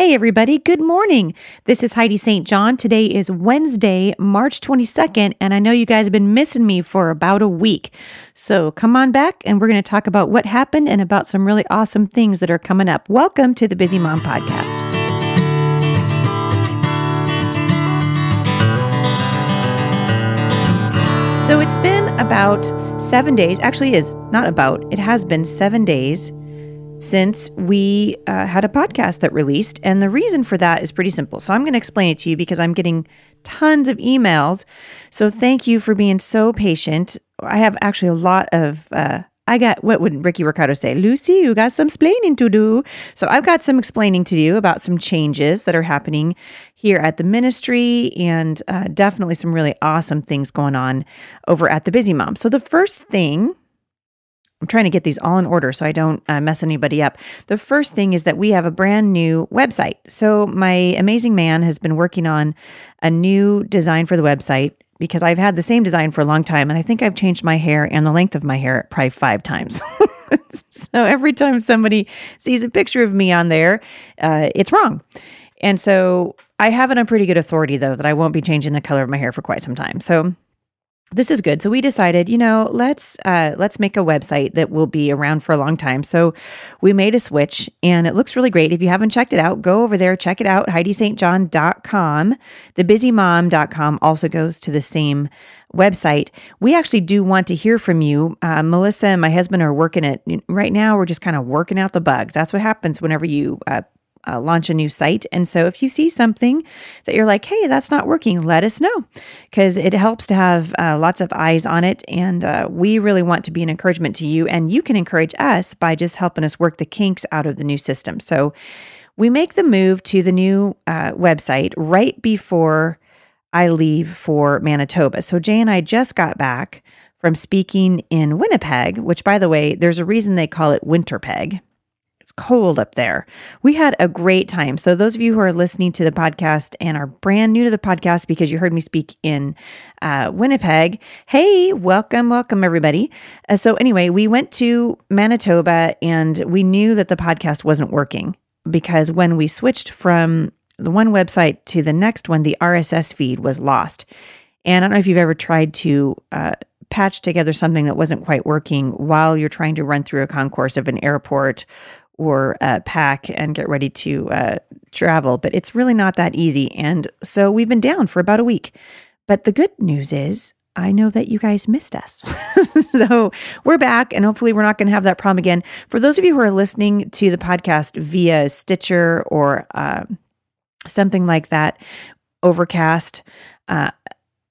Hey, everybody, good morning. This is Heidi St. John. Today is Wednesday, March 22nd, and I know you guys have been missing me for about a week. So come on back, and we're going to talk about what happened and about some really awesome things that are coming up. Welcome to the Busy Mom Podcast. So it's been about seven days, actually, is not about, it has been seven days since we uh, had a podcast that released. And the reason for that is pretty simple. So I'm going to explain it to you because I'm getting tons of emails. So thank you for being so patient. I have actually a lot of. Uh, I got what would Ricky Ricardo say? Lucy, you got some explaining to do. So I've got some explaining to do about some changes that are happening here at the ministry and uh, definitely some really awesome things going on over at the Busy Mom. So the first thing I'm trying to get these all in order so I don't uh, mess anybody up. The first thing is that we have a brand new website. So, my amazing man has been working on a new design for the website because I've had the same design for a long time. And I think I've changed my hair and the length of my hair probably five times. so, every time somebody sees a picture of me on there, uh, it's wrong. And so, I have it on pretty good authority, though, that I won't be changing the color of my hair for quite some time. So, this is good. So we decided, you know, let's uh, let's make a website that will be around for a long time. So we made a switch, and it looks really great. If you haven't checked it out, go over there, check it out. heidistjohn.com. TheBusyMom.com also goes to the same website. We actually do want to hear from you. Uh, Melissa and my husband are working it right now. We're just kind of working out the bugs. That's what happens whenever you uh, uh, launch a new site. And so if you see something that you're like, hey, that's not working, let us know because it helps to have uh, lots of eyes on it. And uh, we really want to be an encouragement to you. And you can encourage us by just helping us work the kinks out of the new system. So we make the move to the new uh, website right before I leave for Manitoba. So Jay and I just got back from speaking in Winnipeg, which, by the way, there's a reason they call it Winterpeg cold up there. We had a great time. So, those of you who are listening to the podcast and are brand new to the podcast because you heard me speak in uh, Winnipeg, hey, welcome, welcome, everybody. Uh, so, anyway, we went to Manitoba and we knew that the podcast wasn't working because when we switched from the one website to the next one, the RSS feed was lost. And I don't know if you've ever tried to uh, patch together something that wasn't quite working while you're trying to run through a concourse of an airport or uh, pack and get ready to uh, travel. But it's really not that easy. And so we've been down for about a week. But the good news is, I know that you guys missed us. so we're back, and hopefully, we're not going to have that problem again. For those of you who are listening to the podcast via Stitcher or uh, something like that, Overcast, uh,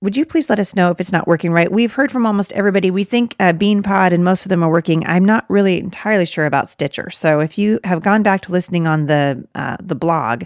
would you please let us know if it's not working right? We've heard from almost everybody. We think uh, BeanPod and most of them are working. I'm not really entirely sure about Stitcher. So if you have gone back to listening on the uh, the blog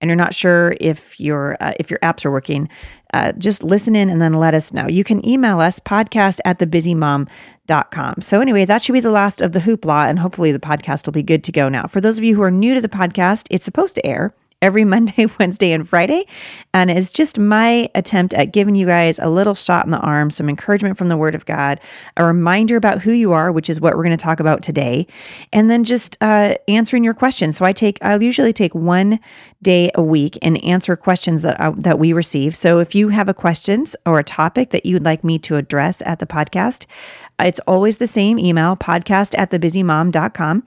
and you're not sure if your uh, if your apps are working, uh, just listen in and then let us know. You can email us podcast at thebusymom.com. So anyway, that should be the last of the hoopla, and hopefully the podcast will be good to go now. For those of you who are new to the podcast, it's supposed to air every Monday, Wednesday, and Friday. And it's just my attempt at giving you guys a little shot in the arm, some encouragement from the Word of God, a reminder about who you are, which is what we're going to talk about today, and then just uh, answering your questions. So I take, I'll usually take one day a week and answer questions that uh, that we receive. So if you have a questions or a topic that you'd like me to address at the podcast, it's always the same email, podcast at thebusymom.com.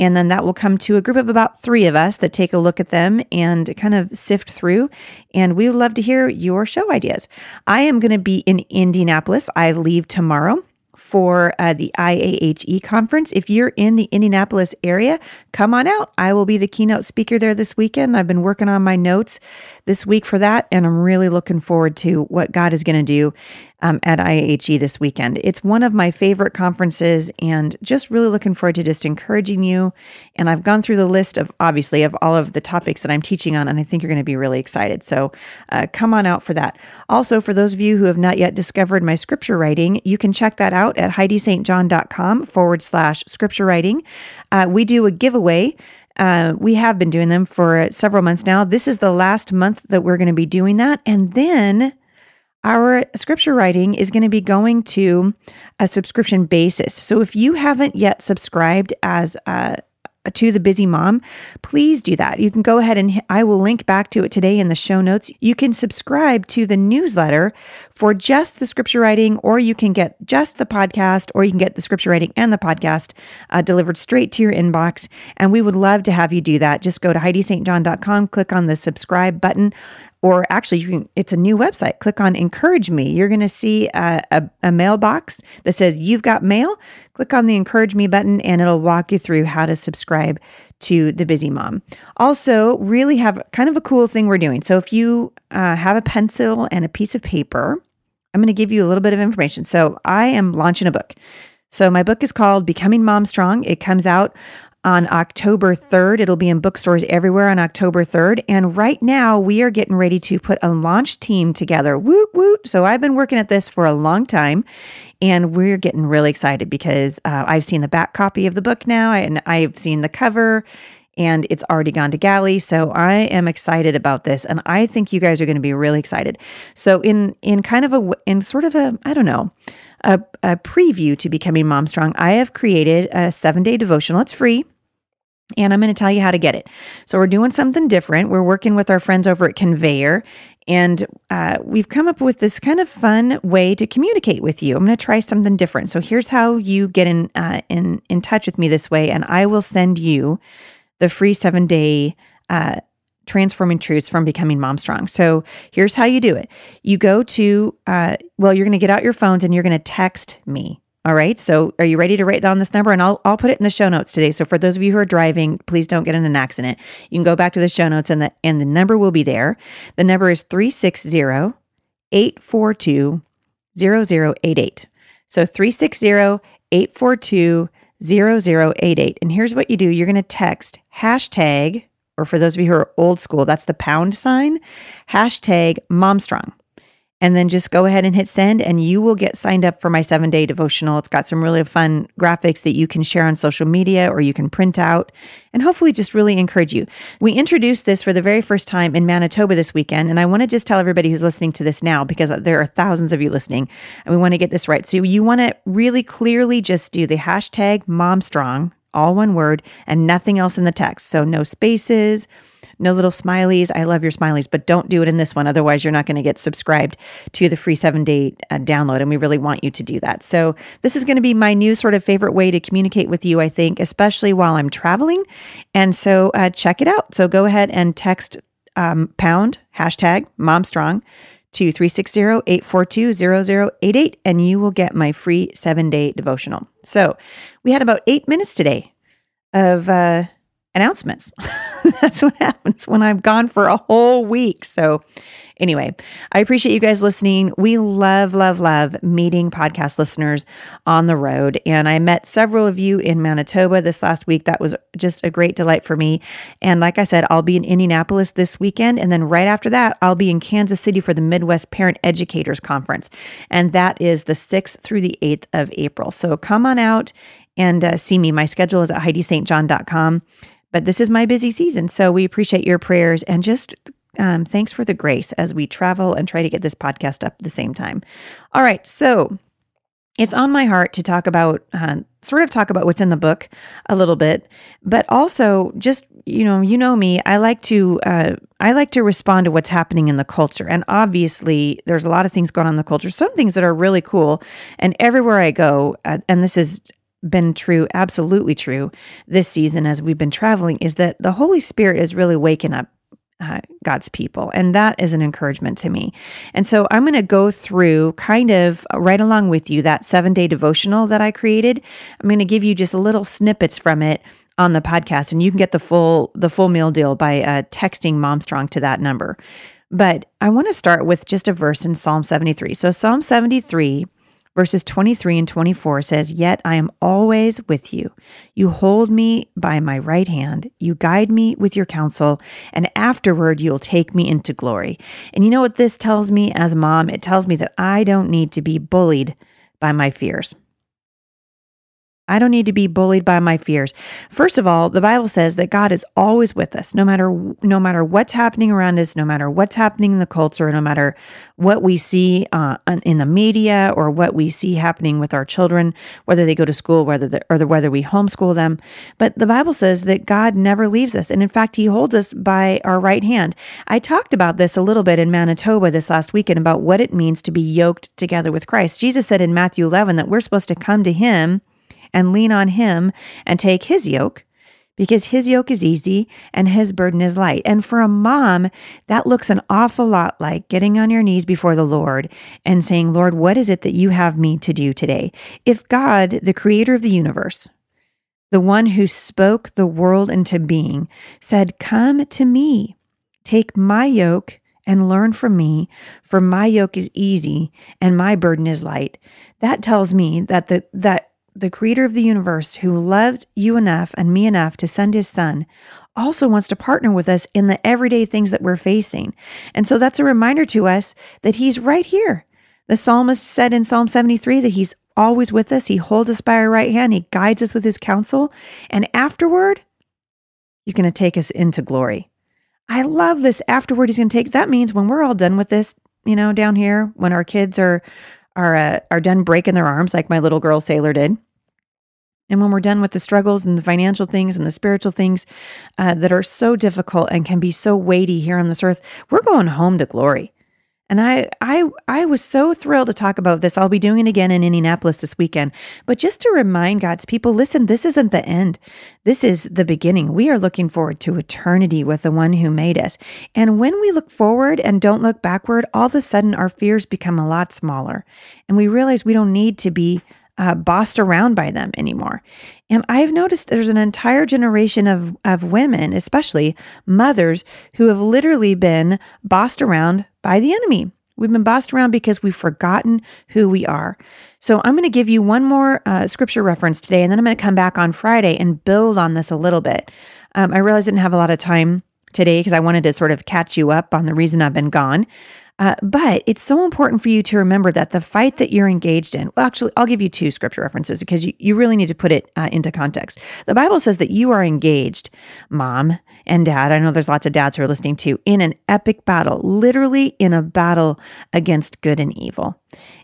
And then that will come to a group of about three of us that take a look at them and kind of sift through. And we would love to hear your show ideas. I am going to be in Indianapolis. I leave tomorrow for uh, the IAHE conference. If you're in the Indianapolis area, come on out. I will be the keynote speaker there this weekend. I've been working on my notes this week for that, and I'm really looking forward to what God is going to do. Um, at IAHE this weekend. It's one of my favorite conferences and just really looking forward to just encouraging you. And I've gone through the list of obviously of all of the topics that I'm teaching on, and I think you're going to be really excited. So uh, come on out for that. Also, for those of you who have not yet discovered my scripture writing, you can check that out at heidistjohn.com forward slash scripture writing. Uh, we do a giveaway. Uh, we have been doing them for several months now. This is the last month that we're going to be doing that. And then our scripture writing is going to be going to a subscription basis. So if you haven't yet subscribed as a to the busy mom, please do that. You can go ahead and I will link back to it today in the show notes. You can subscribe to the newsletter for just the scripture writing, or you can get just the podcast, or you can get the scripture writing and the podcast uh, delivered straight to your inbox. And we would love to have you do that. Just go to heidistjohn.com, click on the subscribe button or actually you can it's a new website. Click on encourage me. You're going to see a, a, a, mailbox that says you've got mail. Click on the encourage me button and it'll walk you through how to subscribe to the busy mom. Also really have kind of a cool thing we're doing. So if you uh, have a pencil and a piece of paper i'm going to give you a little bit of information. So i am launching a book. So my book is called becoming mom strong. It comes out on October 3rd. It'll be in bookstores everywhere on October 3rd. And right now, we are getting ready to put a launch team together. Woot, woot. So I've been working at this for a long time. And we're getting really excited because uh, I've seen the back copy of the book now, and I've seen the cover, and it's already gone to galley. So I am excited about this, and I think you guys are going to be really excited. So in in kind of a in sort of a I don't know a, a preview to becoming Mom Strong, I have created a seven day devotional. It's free. And I'm going to tell you how to get it. So, we're doing something different. We're working with our friends over at Conveyor, and uh, we've come up with this kind of fun way to communicate with you. I'm going to try something different. So, here's how you get in, uh, in, in touch with me this way, and I will send you the free seven day uh, transforming truths from becoming mom strong. So here's how you do it. You go to, uh, well, you're going to get out your phones and you're going to text me. All right. So are you ready to write down this number? And I'll, I'll put it in the show notes today. So for those of you who are driving, please don't get in an accident. You can go back to the show notes and the, and the number will be there. The number is 360 842 0088. So 360 842 0088. And here's what you do you're going to text hashtag, or for those of you who are old school, that's the pound sign, hashtag momstrong and then just go ahead and hit send and you will get signed up for my seven day devotional. It's got some really fun graphics that you can share on social media or you can print out and hopefully just really encourage you. We introduced this for the very first time in Manitoba this weekend. And I want to just tell everybody who's listening to this now because there are thousands of you listening and we want to get this right. So you want to really clearly just do the hashtag momstrong, all one word, and nothing else in the text. So no spaces no little smileys. I love your smileys, but don't do it in this one. Otherwise, you're not going to get subscribed to the free seven day uh, download. And we really want you to do that. So, this is going to be my new sort of favorite way to communicate with you, I think, especially while I'm traveling. And so, uh, check it out. So, go ahead and text um, pound hashtag mom strong to 360-842-0088 and you will get my free 7-day devotional. So, we had about 8 minutes today of uh, announcements. That's what happens when I'm gone for a whole week. So, anyway, I appreciate you guys listening. We love, love, love meeting podcast listeners on the road. And I met several of you in Manitoba this last week. That was just a great delight for me. And like I said, I'll be in Indianapolis this weekend. And then right after that, I'll be in Kansas City for the Midwest Parent Educators Conference. And that is the 6th through the 8th of April. So come on out and uh, see me. My schedule is at heidistjohn.com. But this is my busy season. So we appreciate your prayers and just um, thanks for the grace as we travel and try to get this podcast up at the same time. All right. So it's on my heart to talk about, uh, sort of talk about what's in the book a little bit, but also just, you know, you know me, I like to, uh, I like to respond to what's happening in the culture. And obviously, there's a lot of things going on in the culture, some things that are really cool. And everywhere I go, uh, and this is been true, absolutely true this season as we've been traveling, is that the Holy Spirit is really waking up uh, God's people. And that is an encouragement to me. And so I'm going to go through kind of right along with you that seven day devotional that I created. I'm going to give you just little snippets from it on the podcast and you can get the full the full meal deal by uh, texting momstrong to that number But I want to start with just a verse in Psalm 73. So, Psalm 73, verses 23 and 24 says, Yet I am always with you. You hold me by my right hand. You guide me with your counsel, and afterward you'll take me into glory. And you know what this tells me as a mom? It tells me that I don't need to be bullied by my fears. I don't need to be bullied by my fears. First of all, the Bible says that God is always with us, no matter no matter what's happening around us, no matter what's happening in the culture, no matter what we see uh, in the media or what we see happening with our children, whether they go to school, whether they, or the, whether we homeschool them. But the Bible says that God never leaves us, and in fact, He holds us by our right hand. I talked about this a little bit in Manitoba this last weekend about what it means to be yoked together with Christ. Jesus said in Matthew 11 that we're supposed to come to Him and lean on him and take his yoke because his yoke is easy and his burden is light. And for a mom, that looks an awful lot like getting on your knees before the Lord and saying, Lord, what is it that you have me to do today? If God, the creator of the universe, the one who spoke the world into being, said, Come to me, take my yoke and learn from me, for my yoke is easy and my burden is light. That tells me that the that the creator of the universe, who loved you enough and me enough to send his son, also wants to partner with us in the everyday things that we're facing. And so that's a reminder to us that he's right here. The psalmist said in Psalm 73 that he's always with us. He holds us by our right hand. He guides us with his counsel. And afterward, he's going to take us into glory. I love this. Afterward, he's going to take, that means when we're all done with this, you know, down here, when our kids are, are, uh, are done breaking their arms like my little girl Sailor did, and when we're done with the struggles and the financial things and the spiritual things uh, that are so difficult and can be so weighty here on this earth, we're going home to glory. And I, I, I was so thrilled to talk about this. I'll be doing it again in Indianapolis this weekend. But just to remind God's people, listen, this isn't the end. This is the beginning. We are looking forward to eternity with the one who made us. And when we look forward and don't look backward, all of a sudden our fears become a lot smaller. And we realize we don't need to be uh, bossed around by them anymore. And I've noticed there's an entire generation of, of women, especially mothers, who have literally been bossed around by the enemy. We've been bossed around because we've forgotten who we are. So I'm going to give you one more uh, scripture reference today, and then I'm going to come back on Friday and build on this a little bit. Um, I realized I didn't have a lot of time today because I wanted to sort of catch you up on the reason I've been gone. Uh, but it's so important for you to remember that the fight that you're engaged in, well, actually, I'll give you two scripture references because you, you really need to put it uh, into context. The Bible says that you are engaged, mom and dad. I know there's lots of dads who are listening to, in an epic battle, literally in a battle against good and evil.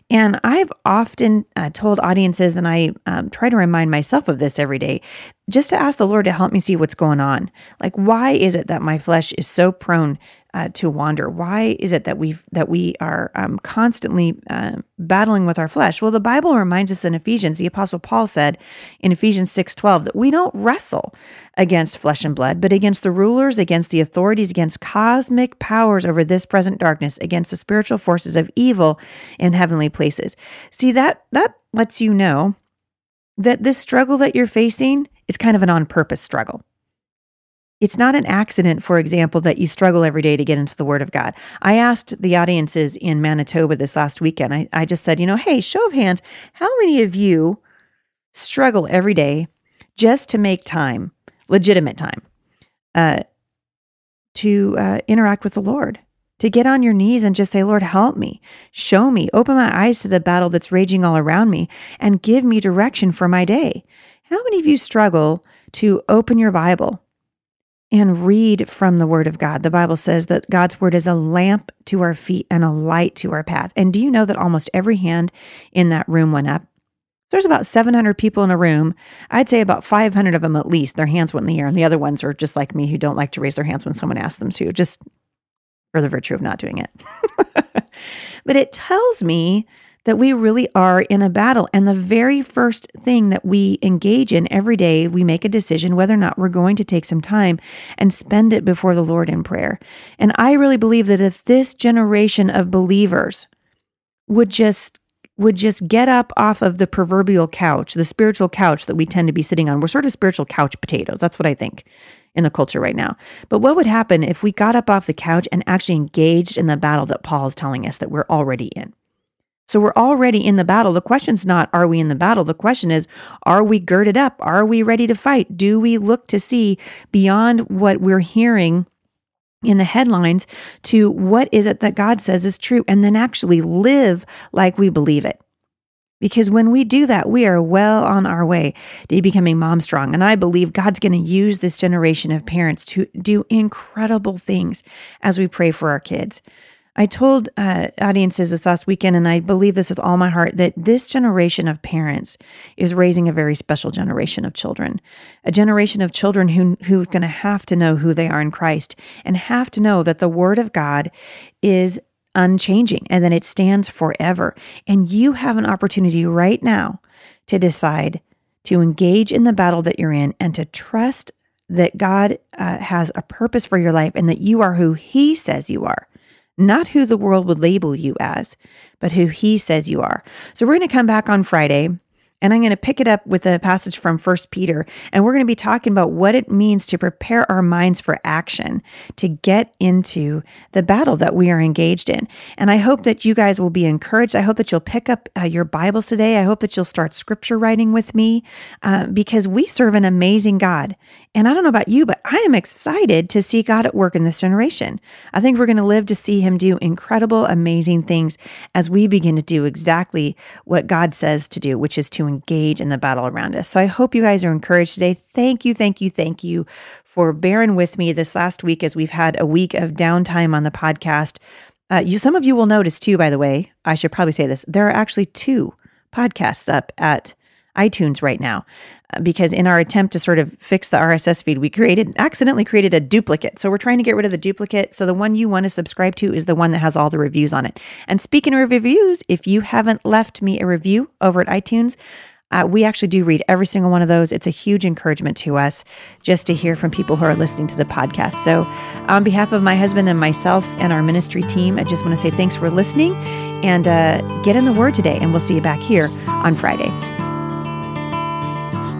And I've often uh, told audiences, and I um, try to remind myself of this every day, just to ask the Lord to help me see what's going on. Like, why is it that my flesh is so prone uh, to wander? Why is it that we that we are um, constantly uh, battling with our flesh? Well, the Bible reminds us in Ephesians. The Apostle Paul said in Ephesians six twelve that we don't wrestle against flesh and blood, but against the rulers, against the authorities, against cosmic powers over this present darkness, against the spiritual forces of evil in heavenly places. See that that lets you know that this struggle that you're facing is kind of an on purpose struggle. It's not an accident, for example, that you struggle every day to get into the Word of God. I asked the audiences in Manitoba this last weekend, I, I just said, you know, hey, show of hands, how many of you struggle every day just to make time, legitimate time, uh, to uh, interact with the Lord? To get on your knees and just say, Lord, help me, show me, open my eyes to the battle that's raging all around me, and give me direction for my day. How many of you struggle to open your Bible and read from the Word of God. The Bible says that God's Word is a lamp to our feet and a light to our path. And do you know that almost every hand in that room went up? There's about 700 people in a room. I'd say about 500 of them at least, their hands went in the air. And the other ones are just like me who don't like to raise their hands when someone asks them to, just for the virtue of not doing it. but it tells me that we really are in a battle. And the very first thing that we engage in every day, we make a decision whether or not we're going to take some time and spend it before the Lord in prayer. And I really believe that if this generation of believers would just would just get up off of the proverbial couch, the spiritual couch that we tend to be sitting on. We're sort of spiritual couch potatoes. That's what I think in the culture right now. But what would happen if we got up off the couch and actually engaged in the battle that Paul is telling us that we're already in? So we're already in the battle. The question's not, are we in the battle? The question is, are we girded up? Are we ready to fight? Do we look to see beyond what we're hearing in the headlines to what is it that God says is true and then actually live like we believe it. Because when we do that, we are well on our way to becoming mom strong. And I believe God's going to use this generation of parents to do incredible things as we pray for our kids. I told uh, audiences this last weekend, and I believe this with all my heart, that this generation of parents is raising a very special generation of children, a generation of children who who's going to have to know who they are in Christ and have to know that the Word of God is unchanging and that it stands forever. And you have an opportunity right now to decide to engage in the battle that you're in and to trust that God uh, has a purpose for your life and that you are who He says you are not who the world would label you as, but who he says you are. So we're going to come back on Friday and I'm going to pick it up with a passage from First Peter, and we're going to be talking about what it means to prepare our minds for action to get into the battle that we are engaged in. And I hope that you guys will be encouraged. I hope that you'll pick up uh, your Bibles today. I hope that you'll start scripture writing with me uh, because we serve an amazing God. And I don't know about you, but I am excited to see God at work in this generation. I think we're going to live to see Him do incredible, amazing things as we begin to do exactly what God says to do, which is to engage in the battle around us. So I hope you guys are encouraged today. Thank you, thank you, thank you for bearing with me this last week as we've had a week of downtime on the podcast. Uh, you, some of you will notice too, by the way, I should probably say this. There are actually two podcasts up at iTunes right now uh, because in our attempt to sort of fix the RSS feed, we created accidentally created a duplicate. So we're trying to get rid of the duplicate. So the one you want to subscribe to is the one that has all the reviews on it. And speaking of reviews, if you haven't left me a review over at iTunes, uh, we actually do read every single one of those. It's a huge encouragement to us just to hear from people who are listening to the podcast. So, on behalf of my husband and myself and our ministry team, I just want to say thanks for listening and uh, get in the Word today. And we'll see you back here on Friday.